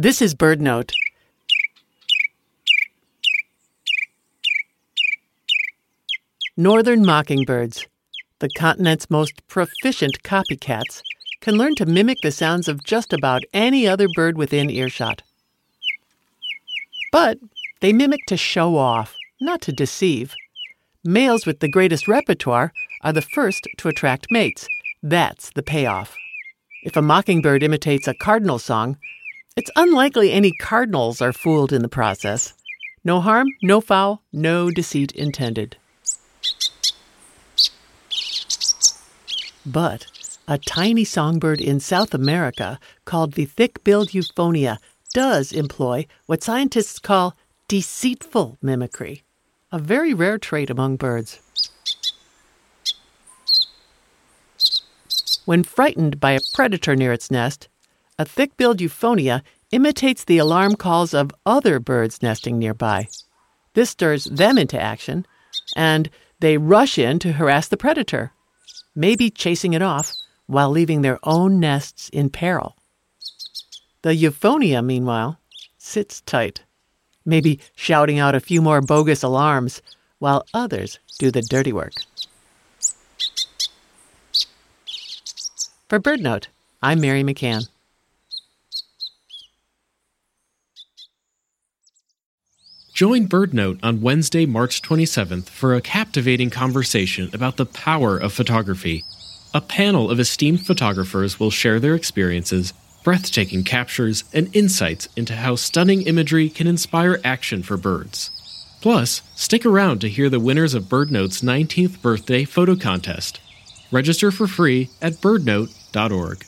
This is BirdNote. Northern mockingbirds, the continent's most proficient copycats, can learn to mimic the sounds of just about any other bird within earshot. But they mimic to show off, not to deceive. Males with the greatest repertoire are the first to attract mates. That's the payoff. If a mockingbird imitates a cardinal song, it's unlikely any cardinals are fooled in the process. No harm, no foul, no deceit intended. But a tiny songbird in South America called the thick billed euphonia does employ what scientists call deceitful mimicry, a very rare trait among birds. When frightened by a predator near its nest, a thick billed euphonia imitates the alarm calls of other birds nesting nearby. This stirs them into action, and they rush in to harass the predator maybe chasing it off while leaving their own nests in peril. The euphonia, meanwhile, sits tight, maybe shouting out a few more bogus alarms while others do the dirty work. For BirdNote, I'm Mary McCann. Join BirdNote on Wednesday, March 27th for a captivating conversation about the power of photography. A panel of esteemed photographers will share their experiences, breathtaking captures, and insights into how stunning imagery can inspire action for birds. Plus, stick around to hear the winners of BirdNote's 19th birthday photo contest. Register for free at birdnote.org.